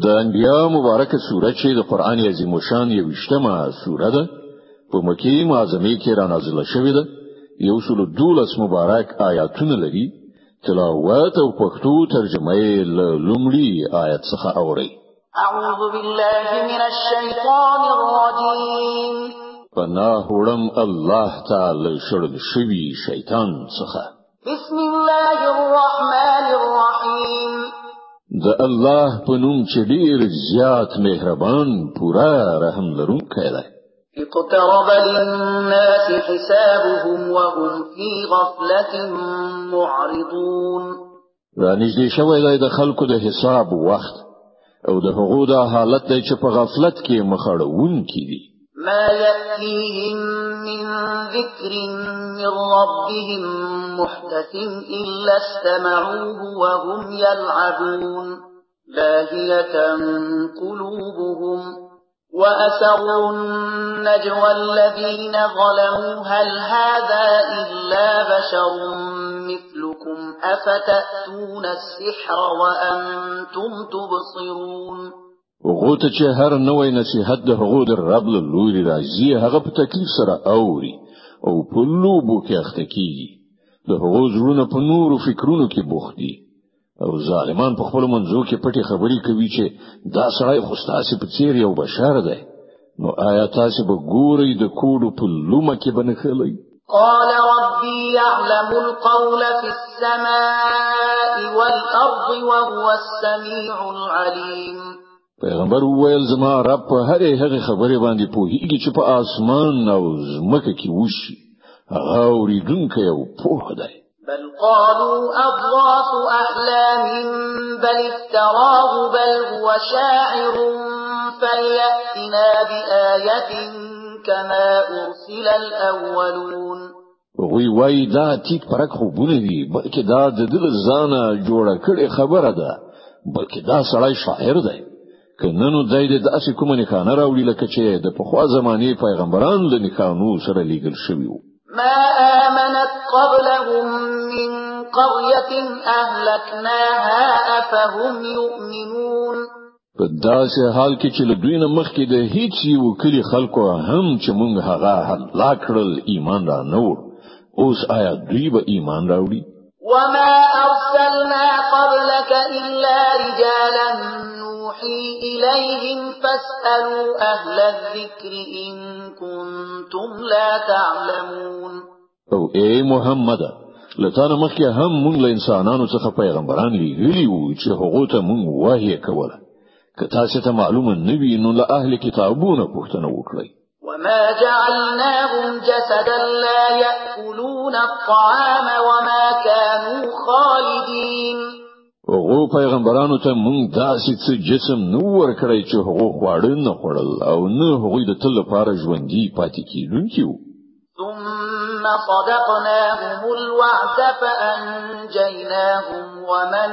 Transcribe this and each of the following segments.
د انبیاء مبارکه سوره چې د قران عظیم شان یو وشتمه سوره ده په مکی معظمه کې را نازله شوې ده. یو سل دولس مبارک آیاتونه لري. تلاوت او پښتو ترجمه یې لومړی آیت څخه اوري اعوذ بالله من الشیطان الرجیم. پناه وړم الله تعالی شړل شوی شیطان څخه. بسم الله الرحمن الرحیم د الله په نوم چې ډیر زیات مهربان پورا رحم لرونکی دی. اقترب للناس حسابهم وهم في غفلة معرضون. را نږدې شوی دی د خلکو د حساب وخت او د هغو د حالت دی چې په غفلت کې مخړون کی دي ما يأتيهم من ذكر من ربهم محدث إلا استمعوه وهم يلعبون لاهية قلوبهم وأسروا النجوى الذين ظلموا هل هذا إلا بشر مثلكم أفتأتون السحر وأنتم تبصرون هغه ته چې هر نوې نصيحت د هغه در رب له لوري راځي هغه په تکلیف سره اوري او په لوبو کې اخته کیږي. د هغه زړونه په نورو فکرونو کې بوخت دي. او ظالمان په خپل منځو کې پټي خبرې کوي چې دا سړی خو ستاسو په څیر یو بشر دی. نو آیا تاسو به ګورئ د کوډو په لومه کې ونښلئ قال ربي يعلم القول في السماء والأرض وهو السميع العليم پیغمبر وویل زما رب په هرې هغه خبره باندې پوهیږي چې په اسمان او زمکه کې وشي. هغه اوریدونکی او پوه دی. بل قالوا أضغاث أحلام بل افتراه بل هو شاعر فليأتنا بآية كما أرسل الأولون. وی وای دا تیک پرک خوبونه دي بلکې دا د دل ځانه جوړه کړي خبره ده بلکې دا سړی شاعر دی کننو دای د داسې کومه نکانه راوړي لکه چې د پخوا زمانه پیغمبران د نکانو سره لیږل شوی وو. ما آمنت قبلهم من قرية أهلكناها أفهم يؤمنون. په داسې حال کې چې له دوی نه مخکې د هیڅ یو کلی خلکو هم چې مونږ هغه لا کړل ایمان را نه وړ. اوس آیا دوی به ایمان راوړي؟ وما أرسلنا قبلك إلا رجالا يوحي إليهم فاسألوا أهل الذكر إن كنتم لا تعلمون. او اې محمد له تانه مخکې هم مونږ له انسانانو څخه پیغمبران لیږلي وو چې هغه ته مونږ وحی کوله که تاسو ته معلومه نه وي نو له اهل کتابونو پوښتنه وکړئ وما جعلناهم جسدا لا يأكلون الطعام وما كانوا خالدين. هغه پیغمبرانو ته مونږ داسې څه جسم نو ورکړی چې هغه خواړه نه خورل او نه هغه د تل لپاره ژوندۍ پاتې وو. ثم صدقناهم الوعد فأنجيناهم ومن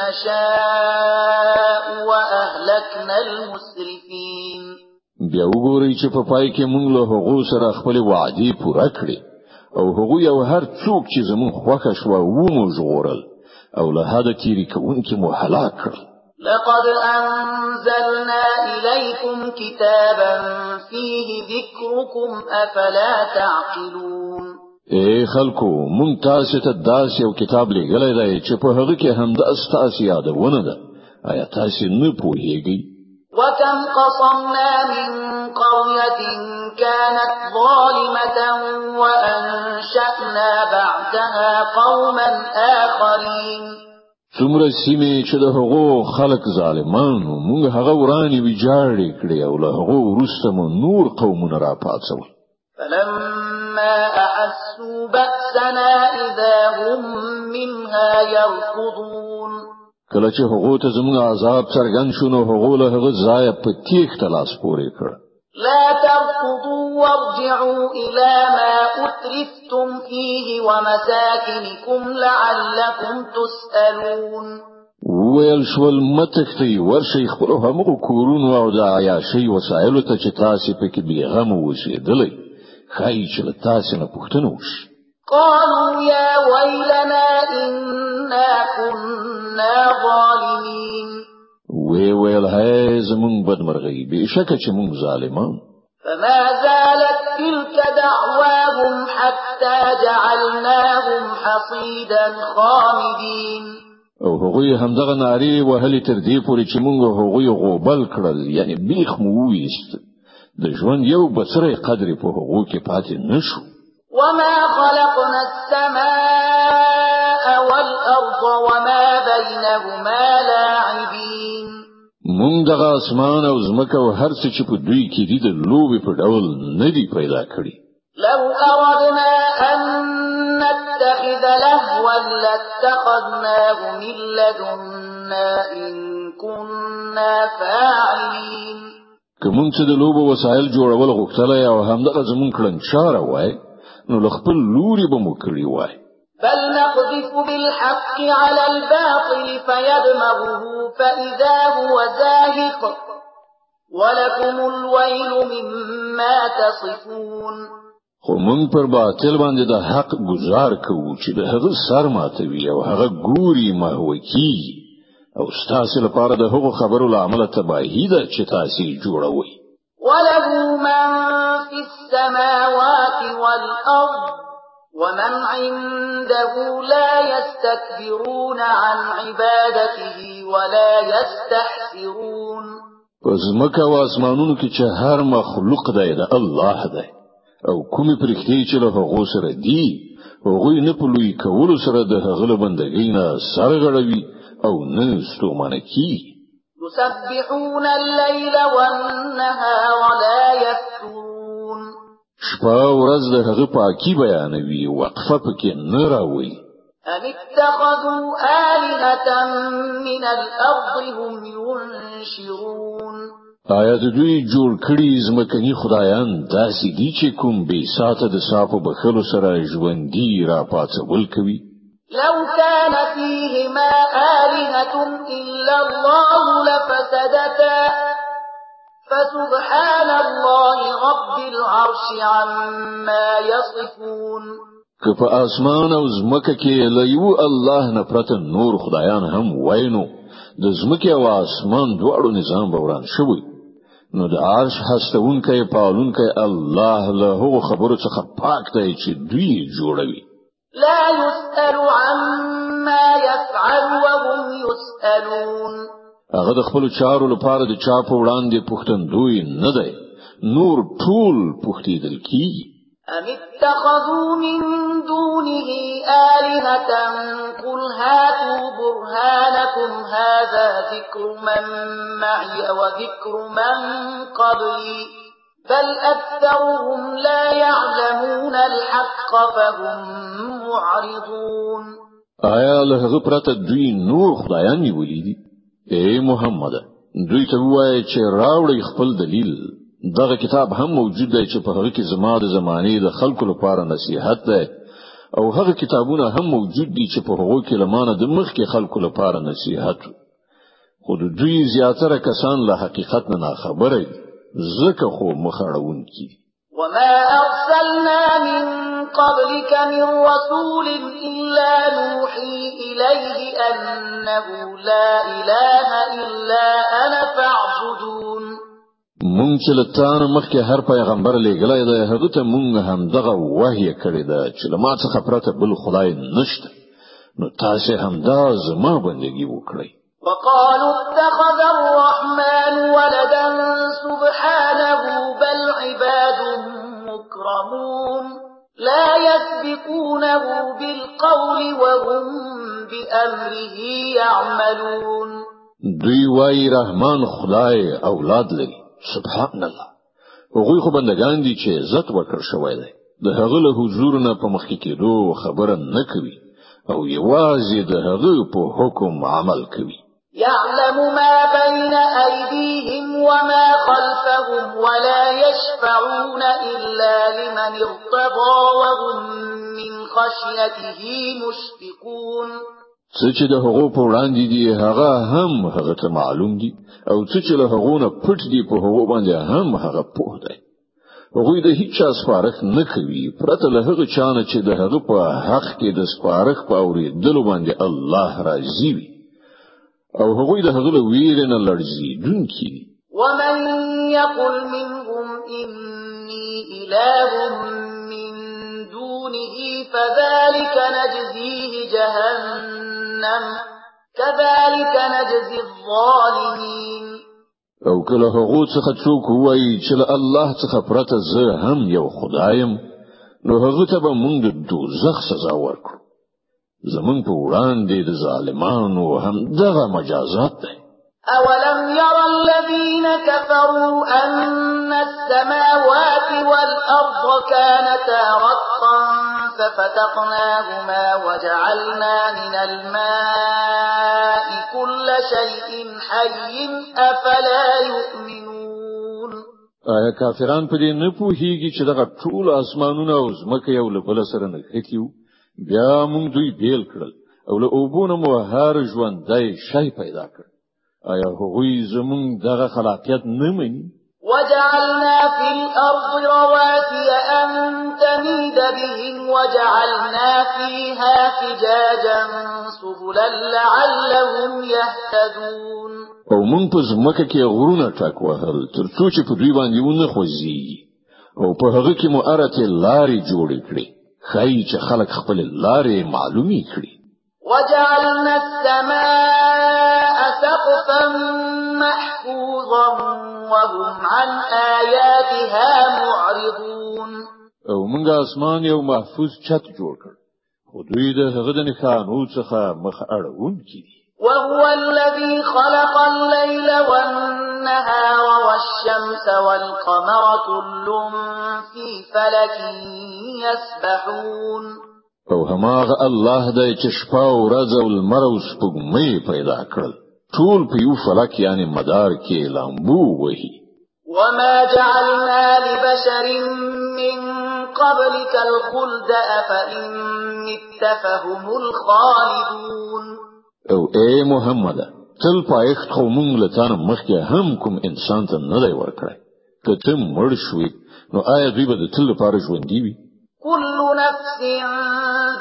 نشاء وأهلكنا المسرفين. بیا وګورئ چې په پای کې مونږ له هغه سره خپل وعده پوره کړې او هغه یو هر څوک چې زمون خوښ شو و مو ژغورل أو له هدا تیری کوونکی مو هلاک کړ لقد أنزلنا إليكم كتابا فيه ذكركم أفلا تعقلون اے خلکو مونږ تاسو ته داس یو کتاب لګلای دی چې په هغه کې هم د استاس یادونه ده آیا تاسو نه پوهیږئ وكم قصمنا من قرية كانت ظالمة وأنشأنا بعدها قوما آخرين. څومره سیمې چې د هغو خلق ظالمانو موږ هغه ورانی ویجاړې کړې أو له هغو وروسته مو نور قومونه را پاتول فلما أحسوا بأسنا إذا هم منها يركضون. کله چې هغه ته زموږ عذاب څرګند شونه هغه له هغه ځای په تیښ تلاس پورې کړ. لا تركضوا وارجعوا إلى ما أترفتم فيه ومساكنكم لعلكم تسألون. ویل شول متختی ورشي خپل همغه کورونو او د عیاشي وسایلو ته چې تاسو پکې بیغم اوسېدلې خای چې تاسو نه پوښتنه وشي. قالوا يا ويلنا إنا كنا ظالمين. وی ویل هاي زمون بدمرغي بشکه چې مونږ ظالمان فما زالت تلك دعواهم حتى جعلناهم حصيدا خامدين. أو هغوی همدغه ناری وهلې تر دې پورې چې مونږ هغوی غوبل کړل یعنی بیخ مو ویست د ژوند یو بصره قدر په هغو کې پاتې نشو وما خلقنا السماء وما بينهما لاعبين مونږ دغه اسمان او زمکه او هر څه چې په دوی کې دي د لوبې په ډول نه دی پیدا کړی لو أردنا أن نتخذ لهوا لاتخذناه من لدنا إن كنا فاعلين. کوم چې د لوبو وسایل جوړول غوښتل او همدغه زمونږ کړن چاره وای نو خپل لوري به مو کړی وای بل نقذف بالحق على الباطل فيدمغه فإذا هو زاهق. ولكم الويل مما تصفون. خو مونږ پر باطل باندې د حق گزار کوو چې د هغه سر ماتوي او هغه ګوري مهوکی أو ستاسو لپاره د هغو خبرو لامل تباهی ده چې تاسو جوړوي وله من في السماوات والأرض ومن عنده لا يستكبرون عن عبادته ولا يستحسرون. پس مکه و اسمانونو کې چې هر مخلوق دی د الله دی. أو کومې پرختي چې له هغه سره دی هغه نه په لوی کولو سره د هغه بندګۍ نه سرغړوي أو نه ستومانه کی يسبحون الليل والنهار لا يفترون. شپه ورځ د هغه پاکي بیانوي وقفه پکې نه راوي أم اتخذوا آلهة من الأرض هم ينشرون آیا د دوی جوړ کړي زمکني خدایان داسې دي چې کوم به ساته د صافو بخلو سره ژوندۍ را پاتول کوي؟ لو كان فيهما آلهة إلا الله لفسدتا فسبحان الله رب العرش عما يصفون. که په آسمان أو زمکه کې لیو الله نه پرته نور خدایان هم وینو د زمکه أو آسمان دواړو نظام به وران شوی. نو د عرش هستونکې پالونکې الله له خبرو څخه پاک دی چې دوی جوړوي. لا يسأل عما يفعل وهم يسألون. هغه د خپل چارو لپاره د چا په وړاندې پوښتندوی نه دی. نور ټول پوښتیدل کیږي. أم اتخذوا من دونه آلهة قل هاتوا برهانكم هذا ذكر من معي وذكر من قبلي. بل أكثرهم لا يعلمون الحق فهم معرضون. آیا له هغه پرته دوی نور خدایان نیولې دي؟ اے محمد دوی ته وایي چې راوړي خپل دلیل. دغه کتاب هم موجود دی چې په هغه کې زما د زمانه د خلکو لپاره نصيحت ده او هغه کتابونه هم موجود دي چې په هغه کې لمانه د مخ کې خلکو لپاره نصيحت خو د دوی زیاتره کسان له حقیقت نه خبره زکه خو مخړون کی وما أرسلنا من قبلك من رسول إلا نوحي إليه أنه لا إله إلا أنا فاعبدون. مونږ چې لتان مخکې هر پیغمبر لګلای دی هغه ته مونږ هم دغه وحی کړی دا چې لما څخه پرته بل خدای نشته. نو تاسو هم دا زما بندگی وکړئ. وقالوا اتخذ الرحمن ولدا سبحانه بل عباد مكرمون. لا يسبقونه بالقول وهم بأمره يعملون. دوی وای رحمان خدای أولاد لري. سبحان الله هغوی خو بندگان دي چې عزت ورکړ شوی دی. د هغه له حضور نه په مخ کې کېدو خبره نه کوي. أو یوازې د هغه په حکم عمل کوي. يعلم ما بين أيديهم وما خلفهم ولا يشفعون إلا لمن ارتضى وهم من خشيته مشفقون. څه چې د هغو په وړاندې دي هغه هم هغه ته معلوم دي. أو څه چې له هغو نه پټ دي په هغو باندې هم هغه پوه دی. هغوی د هیڅ چا سپارښت نه کوي. پرته له هغه چانه چې د هغه په حق کې د سپارښت په اورېدلو باندې الله راضي وي. او هغوی د هغه له ویرې نه لړزیدونکي ومن يقل منهم إني إله من دونه فذلك نجزيه جهنم كذلك نجزي الظالمين. أو کله هغه څخه څوک وایي چې الله څخه پرته زه هم یو خدایم نو هغه ته به موږ د دوزخ سزا ورکړو. زمون په وړاندې د ظالمانو هم دغه مجازات دی. أولم يرى الذين كفروا أن السماوات والأرض كانتا رتقا ففتقناهما وجعلنا من الماء كل شيء حي أفلا يؤمنون. آیا کافران په دې نه پوهیږي چې دغه ټول آسمانونه أو ځمکه یو له بل سره کېږي بیا موږ دوی بیل کړل. او له اوبونو مو هر ژوندۍ شی پیدا کړ. آیا هغوی زمون دغه خلاقیت نه مني؟ وجعلنا في الأرض رواسي أن تميد بهم وجعلنا فيها فجاجا سبلا لعلهم يهتدون. او مونږ په ځمکه کې غرونه ټاک وهل ترڅو چې په دوی باندې ونه خوځي او په هغه کې مو ارته لارې جوړې کړې خای چې خلک خپل لارې معلومي کړي. وجعلنا السماء سقفا محفوظا وهم عن آياتها معرضون. أو موږ آسمان یو محفوظ چت جوړ کړ. خو دوی د هغه د نښانو څخه مخ اړون کړي وهو الذي خلق الليل والنهار والشمس والقمر كل في فلك يسبحون. أو هماغه الله د چې شپه أو ورځ أو لمر أو سپوږمۍ پیدا کړل. ټول په یو فلک یعنی مدار کې لامبو وهي. وما جعلنا لبشر من قبلك الخلد أفإن مت فهم الخالدون. او اې محمد تل پایښت خو مونږ له تانه مخکې هم کوم انسان ته نه دی ورکړی. که ته مړ شوې نو آیا دوی به د تل لپاره ژوندي وي؟ كل نفس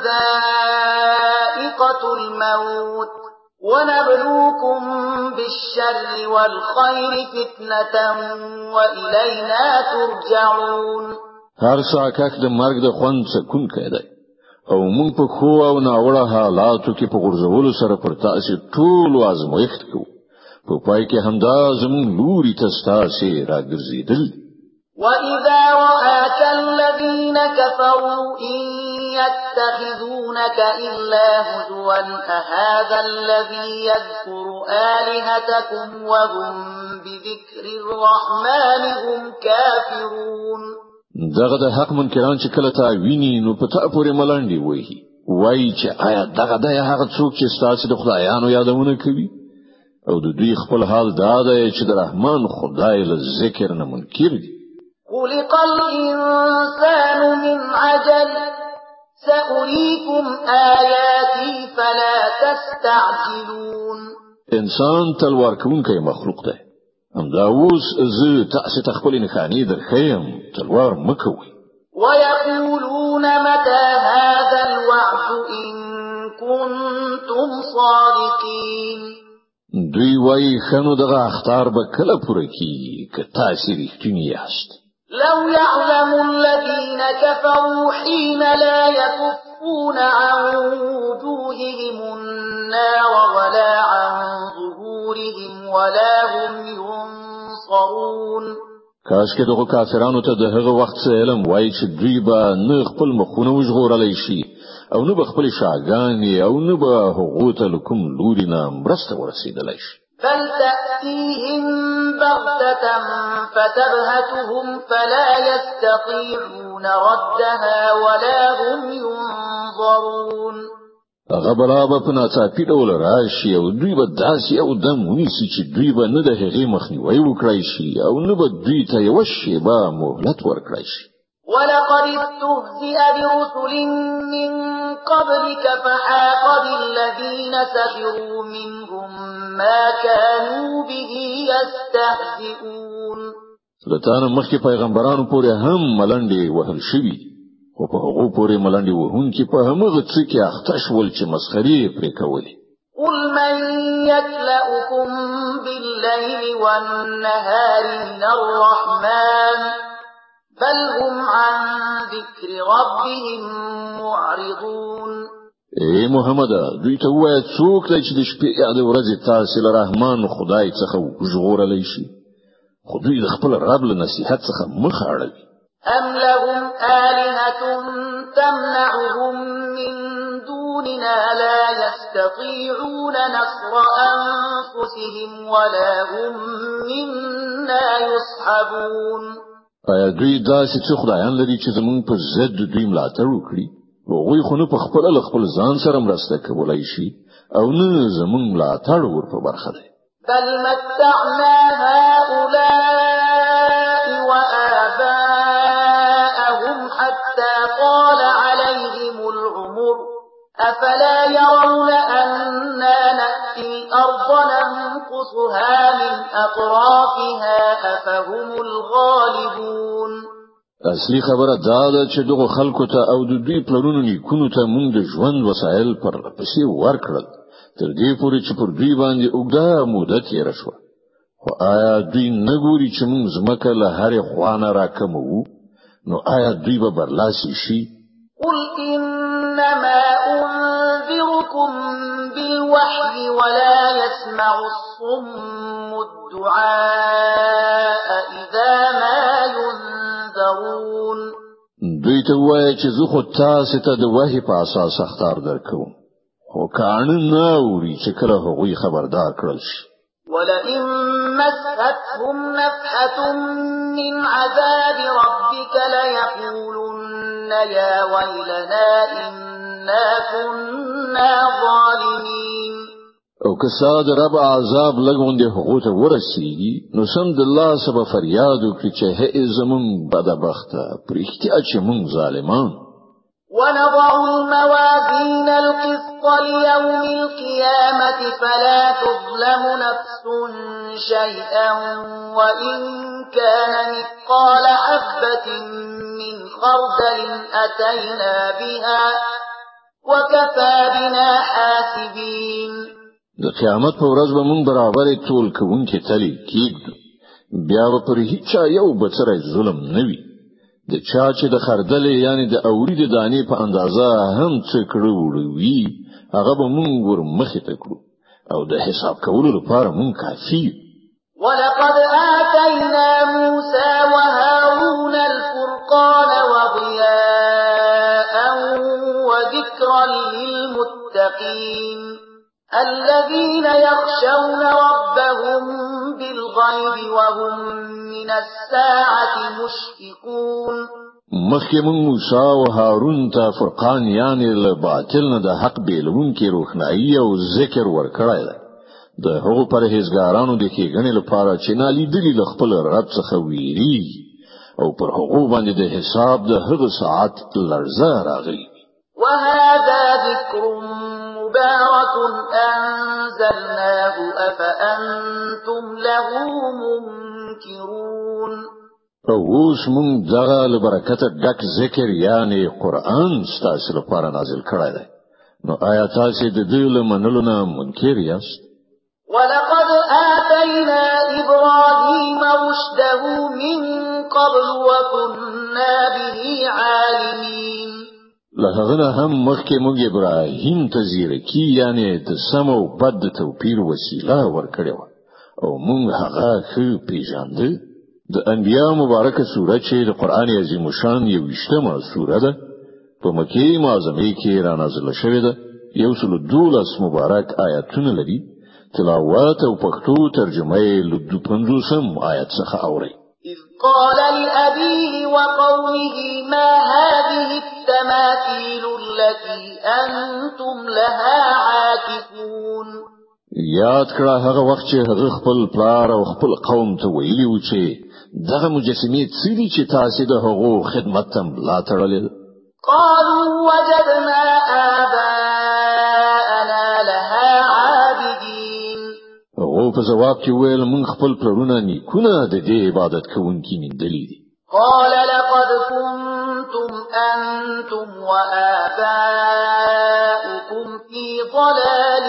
ذائقة الموت ونبلوكم بالشر والخير فتنة وإلينا ترجعون. هر څاکک د مرګ د خوند سکون کړي او موږ په خو او ناوړه حالاتو کې په غرزولو سره پر تاسو ټول ازمایښت کوو. په پای کې همدا زموږ لوري ته ستاسو راګرځیدل وَإِذَا رَآكَ الَّذِينَ كَفَرُوا إِن يَتَّخِذُونَكَ إِلَّا هُزُوًا أَهَذَا الَّذِي يَذْكُرُ آلِهَتَكُمْ وَهُمْ بِذِكْرِ الرَّحْمَنِ هُمْ كَافِرُونَ دغه د حق منکران چې کله تا ویني نو په تا پورې ملنډي وایي وایي چې آیا دغه د هغه څوک چې ستاسو د خدایانو یادونه کوي؟ او د دوی خپل حال دا دی چې د رحمان خدای له ذکر نه منکر دي. خلق الإنسان من عجل. سأريكم آياتي فلا تستعجلون. إنسان تلوار کوونکی مخلوق دی همدا اوس زه تاسو ته خپل نښانې درخیم تلوار مکوئ ويقولون متى هذا الوعد إن كنتم صادقين؟ دوی وایي خنو دغه اختار به کله پوره کیږي که تاسو رښتینی یاست؟ لو يعلم الذين كفروا حين لا يكفون عن وجوههم النار ولا عن ظهورهم ولا هم ينصرون. کاش کې دغه کافرانو ته د هغه وخت علم وایي چې دوی به نه خپل مخونه وژغورلی شي أو نه به خپل شاګان أو نه به هغه ته کوم لوري نه مرسته ورسېدلی شي. بل تأتيهم بغتة فتبهتهم فلا يستطيعون ردها ولا هم ينظرون. هغه بلا به په ناڅاپي ډول راشي أو دوی به داسې أو دم ونیسي چې دوی به نه د هغې مخنیوي وکړای شي أو نه به دوی ته یو شیبه مهلت ورکړای شي ولقد استهزئ برسل من قبلك فحاق بالذين سخروا منهم ما كانوا به يستهزئون. لتان مخکې پیغمبرانو پورې هم ملنډي وهل شوي أو په هغه پورې ملنډي وهون چې په همغه څه کې اخته شول چې مسخري پرې کولې. قل من يكلأكم بالليل والنهار من الرحمن بل هم عن ذكر ربهم معرضون. اے محمد دوی ته وایي څوک چې د شپې یا د ورځې تاسو له رحمان خدای څخه ژغورلی شي؟ خو دوی د خپل رب له نصيحت څخه مخ اړوي. أم لهم آلهة تمنعهم من دوننا لا يستطيعون نصر أنفسهم ولا هم منا يصحبون. آیا دوی داسې څه خدایان لري چې زمونږ په ضد دوی ملاتړ وکړي هغوی خو نه په خپل خپل ځان سره مرسته کولای شي او نه زمونږ ملاتړ ور په برخه دی. بل متعنا هؤلاء وآباءهم حتى طال عليهم العمر أفلا يرون أطرافها أفهم الغالبون اصلي خبره دا ده چې دغه خلکو ته او د دوی پلانونو نیکونو ته موږ د ژوند وسایل پر پسې ورکړل. تر دې پورې چې پر دوی باندې اوږده موده تیر شو خو آیا دوی نه ګوري چې موږ زمکه له هرې خوانه راکمو نو آیا دوی به برلاسي شي؟ قل انما انذركم بالوحي ولا يسمع الصم الدعاء إذا ما ينذرون. دوی ته وایي چې زه خو تاسو ته د وحي په أساس اختار درکوم. خو کان نه اوري چې کله هغوی خبردار کړل شي. ولئن مستهم نفحة من عذاب ربك ليقولن يا ويلنا إنا كنا ظالمين. أو که ساده رب عذاب لګون دي حقوق ورسیږي نو سم د الله سبا فریاد وکړي چې هي زمون بدبخته پرېختیا چې مون ظالمان. ونضع الموازين القسط ليوم القيامة فلا تظلم نفس شيئا وإن كان مثقال حبة من خردل أتينا بها وكفى بنا حاسبين د قیامت په ورځ به مونږ برابر ټول کوونکې تلې کېږدو بیا به پر هیڅ یو بچره ظلم نه وي. د چا چې د خردلې یعنی د اوري د دانې په اندازه هم څه کړه وړه وي هغه به مونږ ور مخې ته کړو. او د حساب کولو لپاره مونږ کافي ولقد آتينا موسى وهارون الفرقان وضياء وذكرا للمتقين الذين يخشون ربهم بالغيب وهم من الساعة مشفقون. مخکې مون موسی او هارون ته فرقان یعنی له باطل نه د حق بیلون کې روښنايي او ذکر ورکړای دی. د هغو پرهیزګارانو د ښېګڼې لپاره چې نالیدلی له خپل رب څخه ویری او پر هغو باندې د حساب د هغه ساعت لرزه راغلی وهذا ذكر مبارك أنزلناه أفأنتم له منكرون او اوس مونږ دغه له برکت ډک ذکر یعنی قرآن ستاسو لپاره نازل کړی دی. نو آیا تاسو د دې له منلو نه منکر یاست؟ ولقد آتينا إبراهيم رشده من قبل وكنا به عالمين. له هغه هم مخکې موږ ابراهیم ته زیرکی یعنی د سم او بد توپیر وسیله ورکړو او موږ هغه خو پیژاندل د انبیاء مبارکه سوره چې د قران عظیم شان یو وشتمه سوره ده په مکه معظمه کې را نازله شوې ده. یو سل دولس مبارک آیاتونه لري. تلاوت او پښتو ترجمه یې له دوه پنځوسم آیت څخه اوري قال لأبيه وقومه ما هذه التماثيل التي أنتم لها عاكفون؟ یاد کړه هغه وخت چې هغه خپل پلار او خپل قوم ته ویلي و چې دغه مجسمې څه دي چې تاسو د هغو خدمت تم لا تړلې قالوا وجدنا آباءنا هغه په جواب کې ویل موږ خپل پلرونه نیکونه د دې عبادت کوونکي مندلې دي. قال لقد كنتم أنتم وآباؤكم في ضلال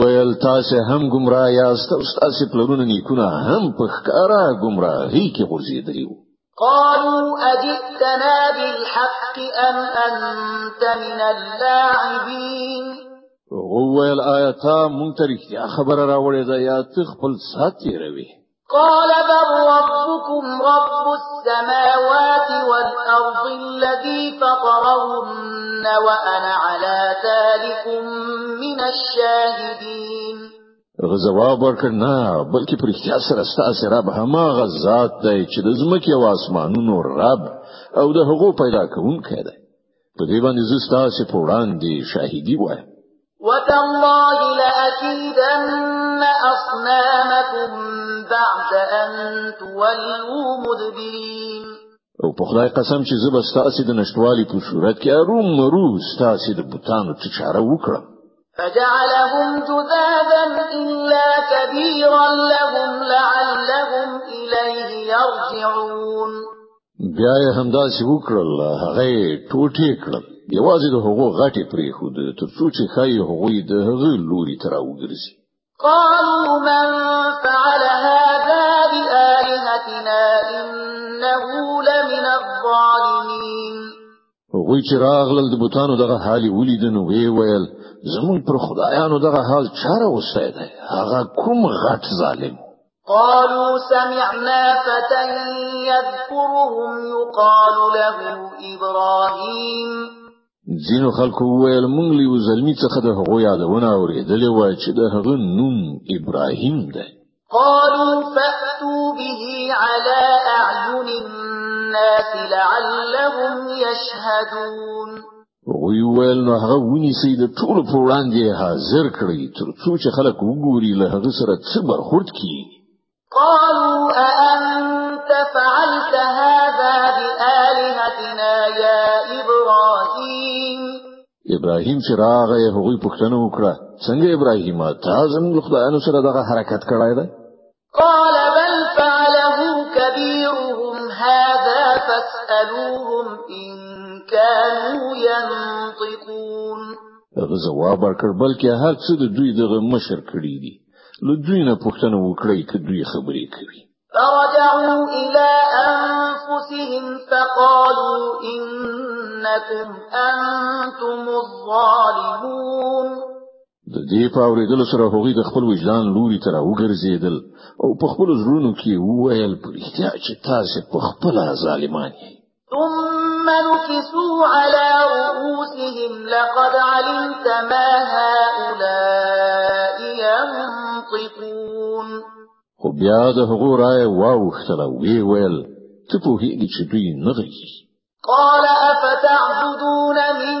ویل تاسو هم گمراه یاست او تاسو پلرونه نیکونه هم په ښکارا گمراهی کې غورځېدلی وو. قالوا أجئتنا بالحق أم أنت من اللاعبين وویل آیا تا مونږ ته رښتیا خبره راوړې ده یا ته خپل سات تیروي قال بل ربكم رب السماوات والأرض الذي فطرهن وأنا على ذلك من الشاهدين. هغه ځواب ورکړ نه بلکې پر اختیار سره ستاسو رب هماغه ذات دی چې د زمکه او اسمانونو رب او د هغو پیدا کوونکی دی. په دې باندې زه ستاسو په وړاندې شاهدی وایم وتالله لأكيدن أصنامكم بعد أن تولوا مدبرين. او په خدای قسم چې زه به ستاسو د نشټوالي په صورت کې ارومرو ستاسو د بوتانو چاره وکړم فجعلهم جذاذا إلا كبيرا لهم لعلهم إليه يرجعون. بیا یې همداسې وکړل هغه ټوټې کړل. یوازې د هغو غټي پرې خو د ترڅو چې خای هغه د هغه لوري تر وګرځي. قالوا من فعل هذا بآلهتنا إنه لمن الظالمين. هغه چې راغلل د بوتانو دغه حال ولیده نو وی ویل زمونږ پر خدایانو دغه حال چاره وسیده هغه کوم غټ ظالم قالوا سمعنا فتى يذكرهم يقال له إبراهيم ځینو خلکو ویل مونږ له یو زلمی څخه د هغو یادونه اورېدلې وای چې د هغه نوم ابراهیم ده قالوا فأتوا به على أعين الناس لعلهم يشهدون. وی ویل نو هغه ونیسئ د ټولو په وړاندې حاضر کړی تر څو چې خلک وګوري له هغه سره څه برخورد کی قالوا أأنت فعلت هذا ابراهيم چې راغی هغه پوښتنه وکړه څنګه ابراهيم تا زموږ خدایانو سره دغه حرکت کړای دی قال بل فعله كبيرهم هذا فاسألوهم إن كانوا ينطقون هغه جواب ورکړ بلکې هر څه د دوی دغه مشر کړی دي له دوی نه پوښتنه وکړئ چې دوی خبرې کوي فرجعوا إلى أنفسهم فقالوا إنكم أنتم الظالمون. د دې په اورېدلو سره هغوی د خپل وجدان لوري ته راوګرځېدل او په خپل زړونو کې وویل په رښتیا چې تاسو په خپله ظالمان ثم نكسوا على رؤوسهم لقد علمت ما هؤلاء ينطقون. خو بیا د هغو رائے واوښتله وی ویل ته هیڅ چې دوی نه قال افتعبدون من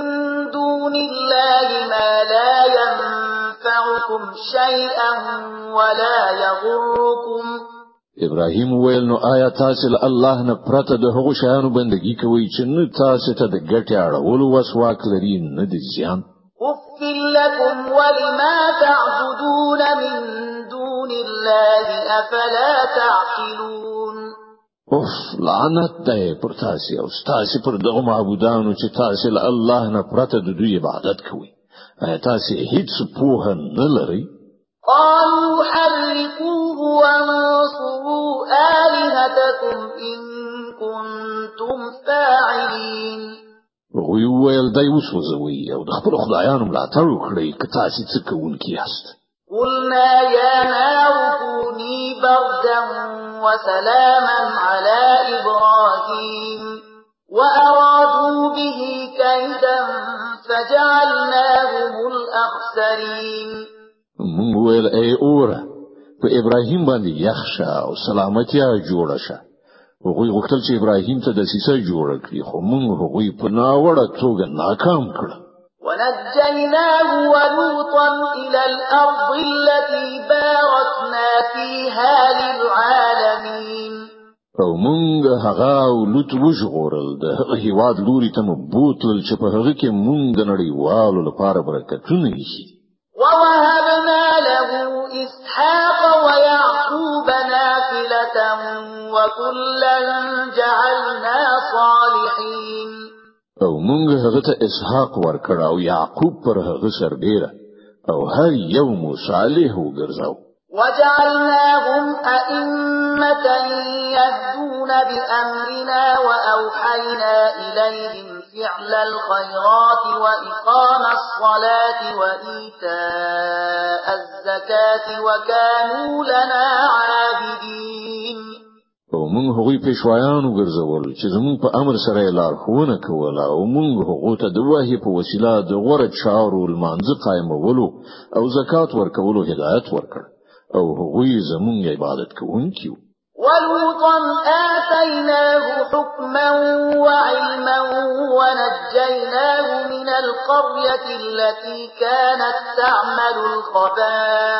دون الله ما لا ينفعكم شيئا ولا يضركم إبراهيم ویل نو آیا تاسو له الله نه پرته د هغو شیانو بندگی کوي چې نه تاسو ته د ګټې اړولو وس واک لري نه د زیان. اف لكم ولما تعبدون من دون الله افلا تعقلون اوف لعنت ده پر تاسو او تاسو پر دغه معبودانو چې تاسو له الله نه پرته د دوی عبادت کوي آیا تاسو هیڅ پوهه نه لرئ؟ قالوا حرقوه وانصروا آلهتكم إن كنتم فاعلين. وی ویل دی وسوځوي او د خپل خدایانو ملاتړ وکړي که تاسو څه یاست قلنا يا نار كوني بردا وسلاما على إبراهيم وأرادوا به كيدا فجعلناهم الأخسرين. مونږ ویل ای اوره په ابراهیم باندې یخشه أو سلامتیا جوړه شه هغوی غوښتل چې ابراهیم ته د سیسه جوړ کړي خو مونږ هغوی په ناوړه توګه ناکام کړ ونجيناه ولوطا إلى الأرض التي باركنا فيها للعالمين. أو مونږ هغه لوط وژغورل د هغه هیواد لوري ته مو بوتل چې په هغه کې مونږ د نړیوالو لپاره برکتونه یې ووهبنا له إسحاق ويعقوب نافلة وكلا جعلنا صالحين. أو مونږ هغه ته اسحاق ورکړ أو یعقوب پر هغه سربېره أو هر يوم صالح وګرځاو. وجعلناهم أئمة يهدون بأمرنا وأوحينا إليهم فعل الخيرات وإقام الصلاة وإيتاء الزكاة وكانوا لنا عابدين. او موږ هغوی پېښوایان وګرځول چې زموږ په امر سره لار خوونه کوله او موږ هغو ته د وحي په وسیله د غوره چارو المانځ قائمولو او زکات ورکولو هدایت ورکړ. او هغوی زموږ عبادت کوونکي ولوطا آتيناه حكما وعلما ونجيناه من القرية التي كانت تعمل الخبائث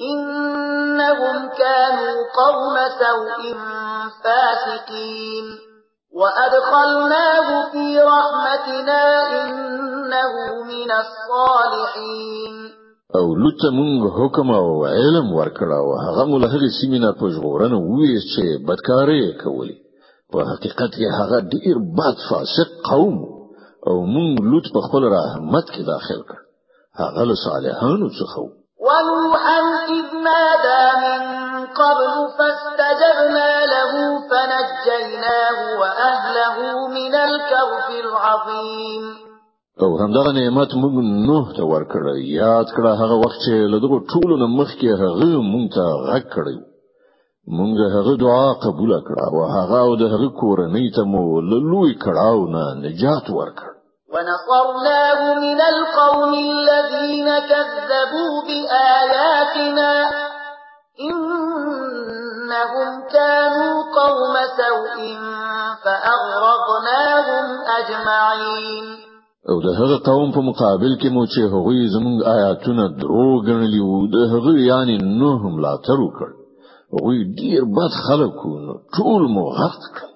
إنهم كانوا قوم سوء فاسقين. وأدخلناه في رحمتنا إنه من الصالحين. أو لوط مونږ حکم أو علم ورکړه أو هغه مول هغه سیمینار په ژغورنه وې چې بدکاري کوي په حقیقت کې هغه ډیر بد فاسق قوم. أو مونږ لوط په خپل رحمت کې داخل کړ هغه له صالحانو څخه من قبل فاستجبنا له فنجيناه وأهله من الكرب العظيم. أو همدغه نعمت موږ نوح ته ورکړ یاد کړه هغه وخت چې له دغه ټولو نه مخکې هغه موږ ته غږ کړی. موږ هغه دعا قبول کړه أو هغه أو د هغه کورنۍ ته مو له لوی کړهو نه نجات ورکړ. ونصرناه من القوم الذين كذبوا بآياتنا. إنهم كانوا قوم سوء فأغرقناهم أجمعين. أو د هغه قوم په مقابل کې مو چې هغوی زموږ آیاتونه درو ګڼلي وو د هغه یعنی نوح ملاتړ وکړ. هغوی ډیر بد خلک وو ټول مو غرق کړ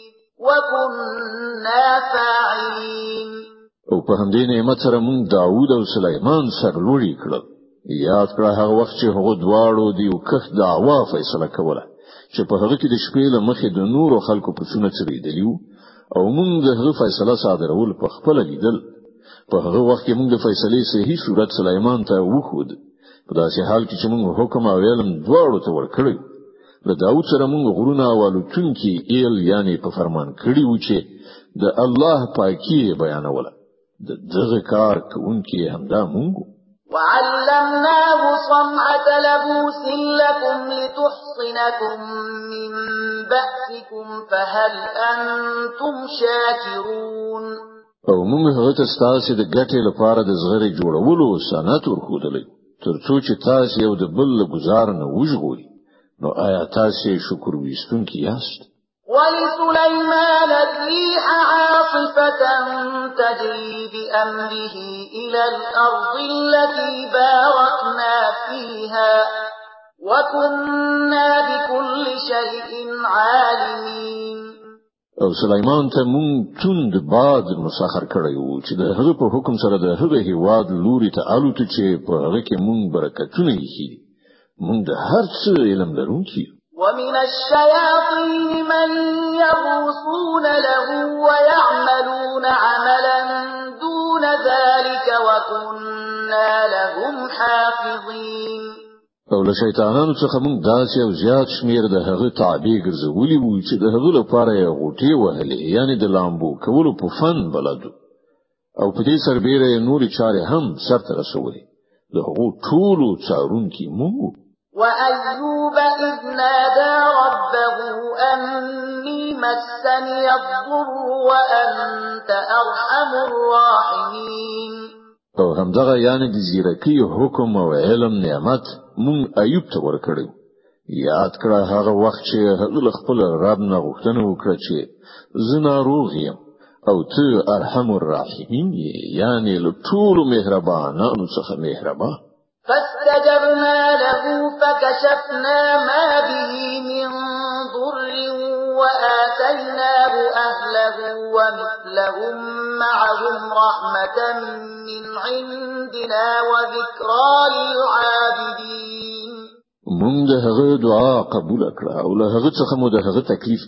وكنا فاعلين. او په همدې نعمت سره مونږ داوود او سليمان سرلوري کړل. یاد کړه هغه وخت چې هغه دواړو دی یو کښ دعوا فیصله کوله چې په هغه کې د شپې له مخې د نورو خلکو په څونه چریدلیو او موږ د هغه فیصله صادرول په خپل لیدل. په هغه وخت کې موږ د فیصلې صحیح صورت سليمان ته وخود په داسې حال کې چې موږ حکم او علم دواړو ته ورکړی له داوود سره موږ غرونه او الوتونکي ایل یعنی په فرمان کړی و چې د الله پاکي بیانوله. د دغه کار کوونکی همدا موږ وعلمناه صنعة لبوس لكم لتحصنكم من بأسكم فهل أنتم شاكرون؟ او موږ هغه ته ستاسو د ګټې لپاره د زغری جوړولو صنعت ورخودلې ترڅو چې تاسو یو د بل گزار نه وژغوري نو آیا تاسو شکر ویستونکي یاست؟ ولسليمان الريح عاصفة تجري بأمره إلى الأرض التي باركنا فيها وكنا بكل شيء عالمين. او سليمان ته مونږ توند باد مسخر کړی وو چې د هغه په حکم سره د هغه هیواد لوري ته الوت چې په هغه کې مونږ برکتونه یې مونږ د هر څه علم لرونکي ومن الشياطين من يغوصون له ويعملون عملا دون ذلك وكنا لهم حافظين. او له شیطانانو څخه موږ داسې او زیات شمیر د هغه تعبیر ګرځولي وو چې د هغه لپاره یې غوټي وهلې یعنی د لامبو کولو په فن بلدو او په دې سربېره نوري چارې هم سرته رسولې د هغو ټولو څارونکي موږ وأيوب إذ نادى ربه أني مسني الضر وأنت أرحم الراحمين. أو همدغه یعنی د زیرکی حکم أو علم نعمت مون ایوب ته ورکړو یاد کړه هغه وخت چې هغه خپل رب نه غوښتنه وکړه چې زه ناروغ یم أو ته ارحم الراحمین یعنی له ټول مهربانانو څخه مهربان. فاستجبنا فكشفنا ما به من ضر وآتيناه أهله ومثلهم معهم رحمة من عندنا وذكرى للعابدين. مونږ د هغه دعا قبول کړه أو له هغه څخه مو هغه تکلیف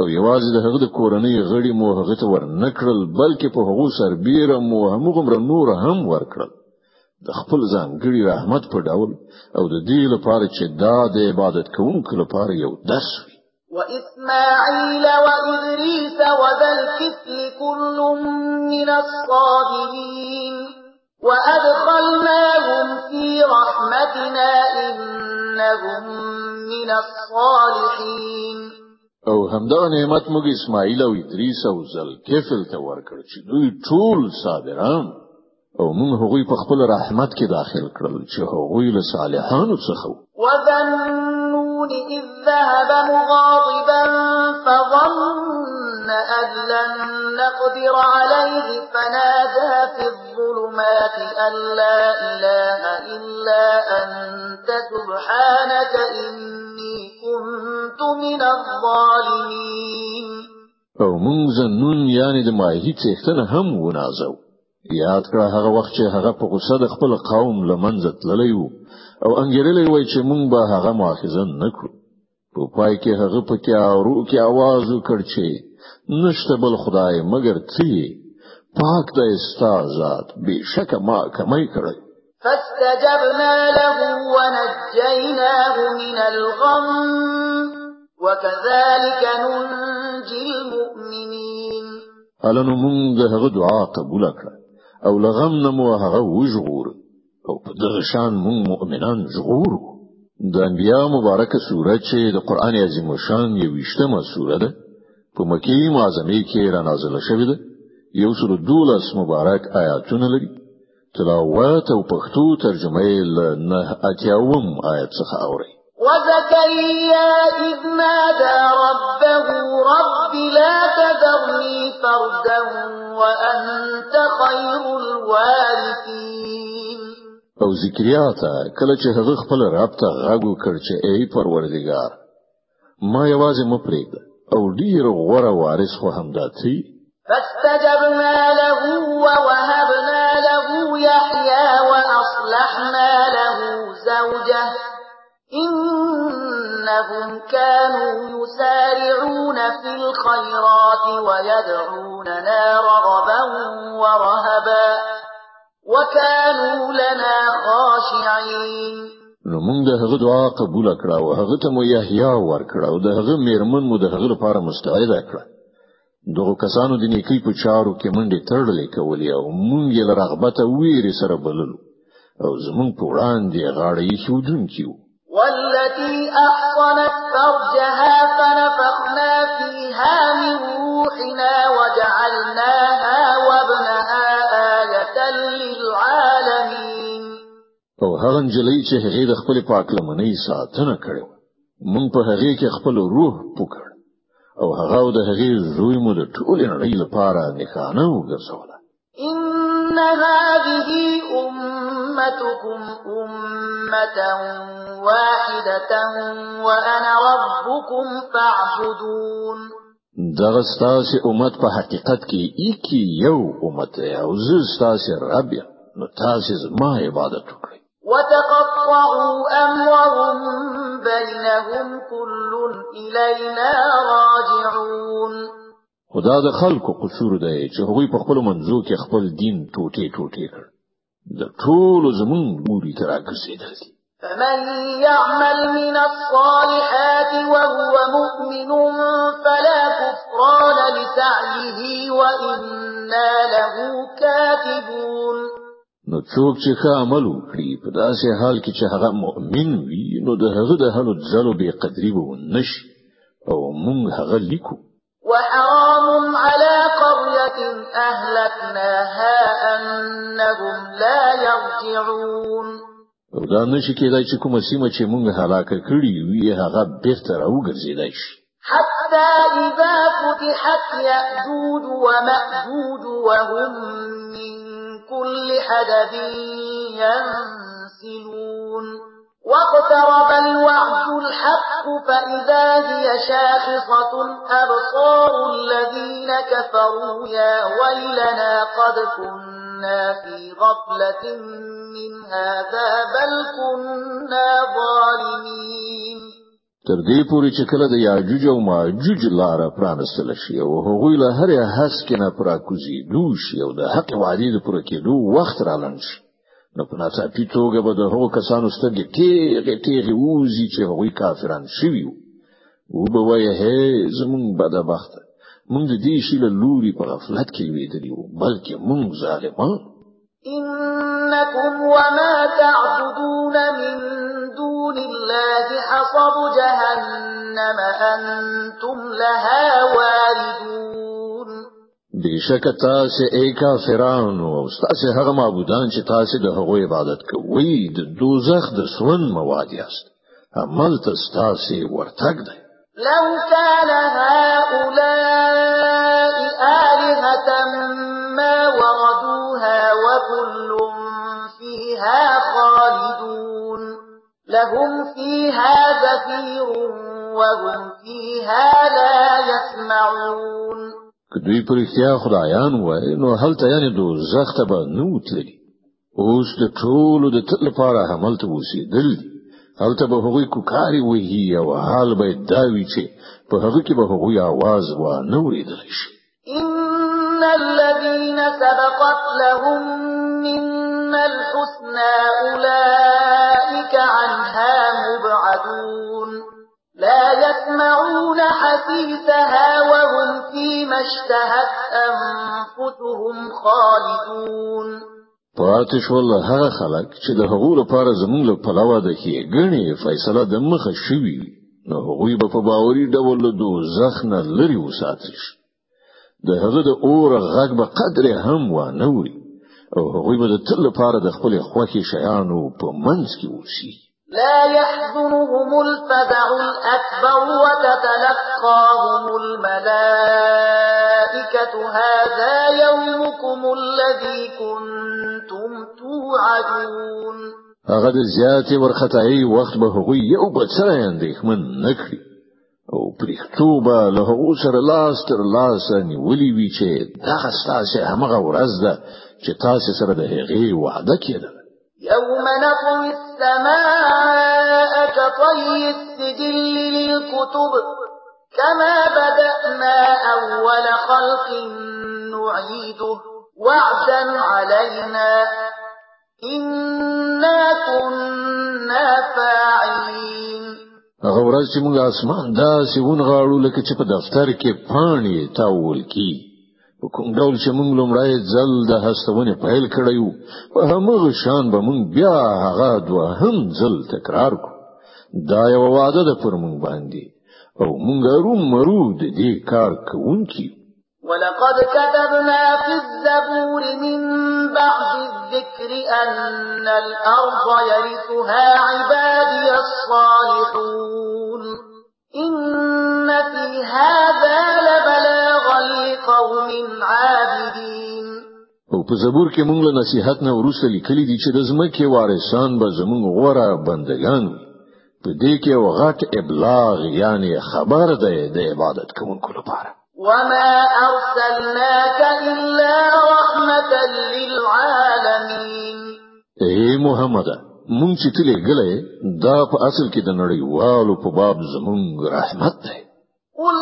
أو یوازې د هغه د کورنۍ غړي مو هغه ته ورنکړل بلکې په هغه سربیره مو همغه نور هم ورکړل. د خپل ځانګړي رحمت په ډول او د دې لپاره چې دا د عبادت کوونکو لپاره یو درس وي. وإسماعيل وإدريس وذا الكفل كل من الصابرين وأدخلناهم في رحمتنا إنهم من الصالحين. او همدا نعمت موږ اسماعیل او ادریس او ذل ته ورکړ چې دوی ټول صابران أو موږ هغوی په خپل رحمت کې داخل کړل چې هغوی له صالحانو څخه وذنون إذ ذهب مغاضبا فظن أن لن نقدر عليه فنادى في الظلمات أن لا إله إلا أنت سبحانك إني كنت من الظالمين. أو مونږ زنون یعنی د ماهی څښتنه هم ونازو. یاد کړه هغه وخت چې هغه په غوسه د خپل قوم لمنځه تللی وو او انګیرلی وای چې مونږ به هغه مؤاخذه نکړو په پای کې هغه په کې اورو کې आवाज وکړ چې نشته بل خدای مگر تی پاک د استازات بشک ما کمای کړی فاستجبنا له ونجيناه من الغم وكذلك ننجي المؤمنين الانو مونږ هغه دعا قبول کړه او لغم نمو هغه وژغور. او په دغه شان مونږ مؤمنان ژغورو. د انبیا مبارکه سوره چې د قران عظیم شان یوشتمه سوره ده په مکی معظمه کې را نازله شوې ده. یو سل دولس مبارک آیاتونه لري. تلاوت او پښتو ترجمه له نهه اتیاوم آیت څخه اوري وزكريا إذ نادى ربه رب لا تذرني فردا وأنت خير الوارثين. او زکریا ته کله چې هغه خپل رب ته غږ وکړ چې ای پروردګار ما یوازې مپریږد أو ډیر غوره وارث خو همدا تی فاستجبنا له ووهبنا إنهم كانوا يسارعون في الخيرات ويدعوننا رغبا ورهبا وكانوا لنا خاشعين. نو موږ د هغه دعا قبول کړه او هغه ته مو یحیی ورکړه او د هغه میرمن مو د هغه لپاره مستعد کړه. دغه کسانو د نیکی په چارو کې منډه تړلې کولې او موږ یې په رغبت او ویرې سره بللو. او زمونږ په وړاندې غاړه ایښودونکي وو. والتي أحصنت فرجها فنفخنا فيها من روحنا وجعلناها وابنها آية للعالمين. أو هغه نجلۍ چې هغه د خپل پاک لمنۍ ساتنه کړو مونږ په هغه کې خپل روح پوکړ أو هغه د هغه زوی مو د ټول نړۍ لپاره نښانه وګرځوله. ان هذه امتكم امه واحدة وأنا ربكم فاعبدون دغه ستاسو امت په حقیقت کې ایکی یو امت او زه ستاسو رب نو تاسو زما عبادت وکړئ. وتقطعوا أمرهم بينهم كل إلينا راجعون خو دا د خلکو قصور دی چې هغوی په خپل منځو کې خپل دین ټوټه ټوټه کړ. دا ټول زمونږ لوري ته راګرځیدل دي فمن يعمل من الصالحات وهو مؤمن فلا كفران لسعيه وإنا له كاتبون. نو څوک چې ښه عمل وکړي په داسې حال کې چې هغه مؤمن وي نو د هغه د هلو ځلو به قدرې به نشي او موږ هغه لیکو. وحرام على قرية أهلكناها أنهم لا يرجعون. دا نشي کېدای چې کومه سیمه چې موږ هلاکه کړی وي هغه بیرته راوګرځیدای شي. حتى إذا فتحت يأجوج ومأجوج وهم من كل حدب ينسلون. واقترب الوعد الحق فإذا هي شاخصة أبصار الذين كفروا يا ويلنا قد كنا في غفلة من هذا بل كنا ظالمين. تر دې پورې چې کله د یاجوج او ماجوج لار پرانستل شي او هغوی له هر هسک نه په راکوزېدو شي او د حق وعده پوره کېدو وخت رالنش نو په ناڅاپي توګه به د هغو کسانو سترګې تیغې تیغې ووزي چې هغوی کافران شوي وو. او به وایي اې زمونږ بدبخته. مونږ د دې شي له لوري په غفلت کې لوېدلي وو بلکې مونږ ظالمان إنكم وما تعبدون من دون الله حصب جهنم أنتم لها واردون بشک تاسو ای کافرانو أو تاسو هغه معبودان چې تاسو د هغو عبادت کوئ د دوزخ د سون مواد یاست عمل تاسو ورتګ دی. لو كان هؤلاء آلهة ما وردوها وكل فيها خالدون. لهم فيها زفير وهم فيها لا يسمعون. که دوی پر اختیار خدایان وای نو هلته یعنی دوزخ ته به نه وتلي اوس د ټولو د تل لپاره هملته اوسېدل هلته به هغوی کوکاري وهي او حال به دا وي چې په هغه کې به هغوی آواز وا نه اورېدلی شي. ان الذين سبقت لهم منا الحسنى اولئك عنها مبعدون. لا يسمعون حسيسها وهم فيما اشتهت أنفسهم خالدون. پاتې شول هغه خلک چې د هغو لپاره زموږ له پلوه د ښېګڼې فیصله د مخه شوي نو هغوی به په باوري ډول له دوزخ نه لري وساتل شي. د هغه د اور غږ به قدر هم وا نه وري او هغوی به د تل لپاره د خپل خوښي شیانو په منځ کې اوسي لا يحزنهم الفزع الأكبر وتتلقاهم الملائكة. هذا يومكم الذي كنتم توعدون. هغه د زیاتې وارخطایۍ وخت به هغوی یو بل سره اندېښمن نکړي او پرښتې به له هغو سره لاس تر لاس نیولې وی چې دا ستاسو همغه ورځ ده چې تاسو سره د هغې وعده کړه يوم نطوي السماء كطي السجل للكتب كما بدأنا أول خلق نعيده وعدا علينا. إنا كنا فاعلين. هغه ورځ چې موږ آسمان داسې ونغاړو لکه چې په دفتر کې پاڼې تاوول کیږي په کوم ډول چې موږ لومړی ځل د هستونه پیل کړی و په همغه شان به موږ بیا هغه دوهم ځل تکرار کو دا یو وعده ده پر موږ باندې او موږ هرو مرو د دې کار کوونکی ولقد كتبنا في الزبور من بعد الذكر أن الأرض يرثها عبادي الصالحون. إن في هذا لبلاغا لقوم عابدين. او په زبور کې مونږ له نصيحت نه ورسره لیکلي دي چې د زمکه وارثان به زمونږ غوړه بندگان په دې کې یو غټ ابلاغ یعنی خبر ده د عبادت کوونکو لپاره. وما ارسلناك الا رحمه للعالمين. اے محمد مونږ چې تلې غلې دا په اصل کې د نړیوالو په باب زمونږ رحمت ده قل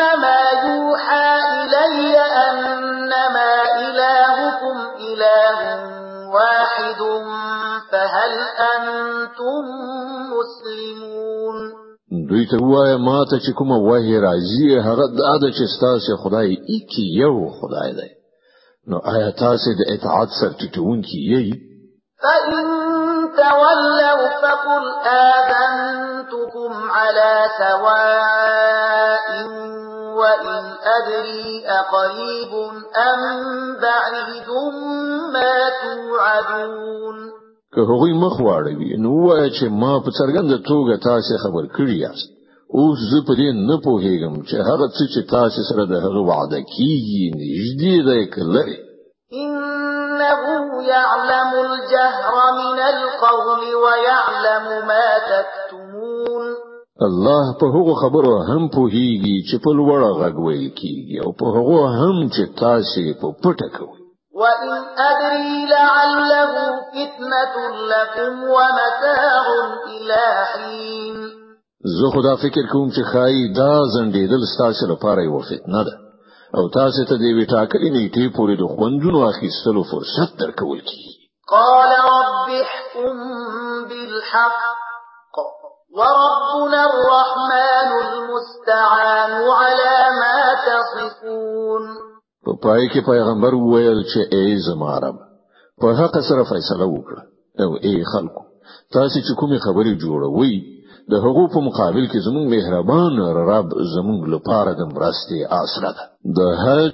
إنما يوحى إلي أنما إلهكم إله واحد فهل أنتم مسلمون؟ دوی ته وایه ما ته چې کومه وحی راځي هغه دا د چې ستاسو خدای ایکی یو خدای دی. نو آیا تاسو د اطاعت سره ټټونکي یی فإن تولوا فقل آذنتكم على سواء وإن أدري أقريب أم بعيد ما توعدون که هغوی مخ واړوي نو وایي چې ما په څرګنده توګه تاسو خبر کړی یاست. اوس زه په دې نه پوهیږم چې هغه څه چې تاسو سره د هغه وعده کیږي نږدې دی که لرې إنه يعلم الجهر من القول ويعلم ما تكتمون. الله په هغه خبرو هم پوهیږي چې په لوړ غږ ویل کیږي او په هغه هم چې تاسو په پټه کوي وإن أدري لعله فتنة لكم ومتاع إلى حين. زه خدا فکر کوم چې خای دا زندیدل ستاسو لپاره یو فتنه ده. او تاسو ته د وی ټاکلې نیټې پورې د خوندونو اخیستلو فرصت درکول کی قال رب احكم بالحق وربنا الرحمن المستعان على ما تصفون. په پای کې پیغمبر وویل چې ای زما رب په حق سره فیصله وکړه. او ای خلکو تاسو چې کومې خبرې جوړوي د هغو په مقابل کې زموږ مهربان رب زموږ لپاره د مرستې آسره ده. د حج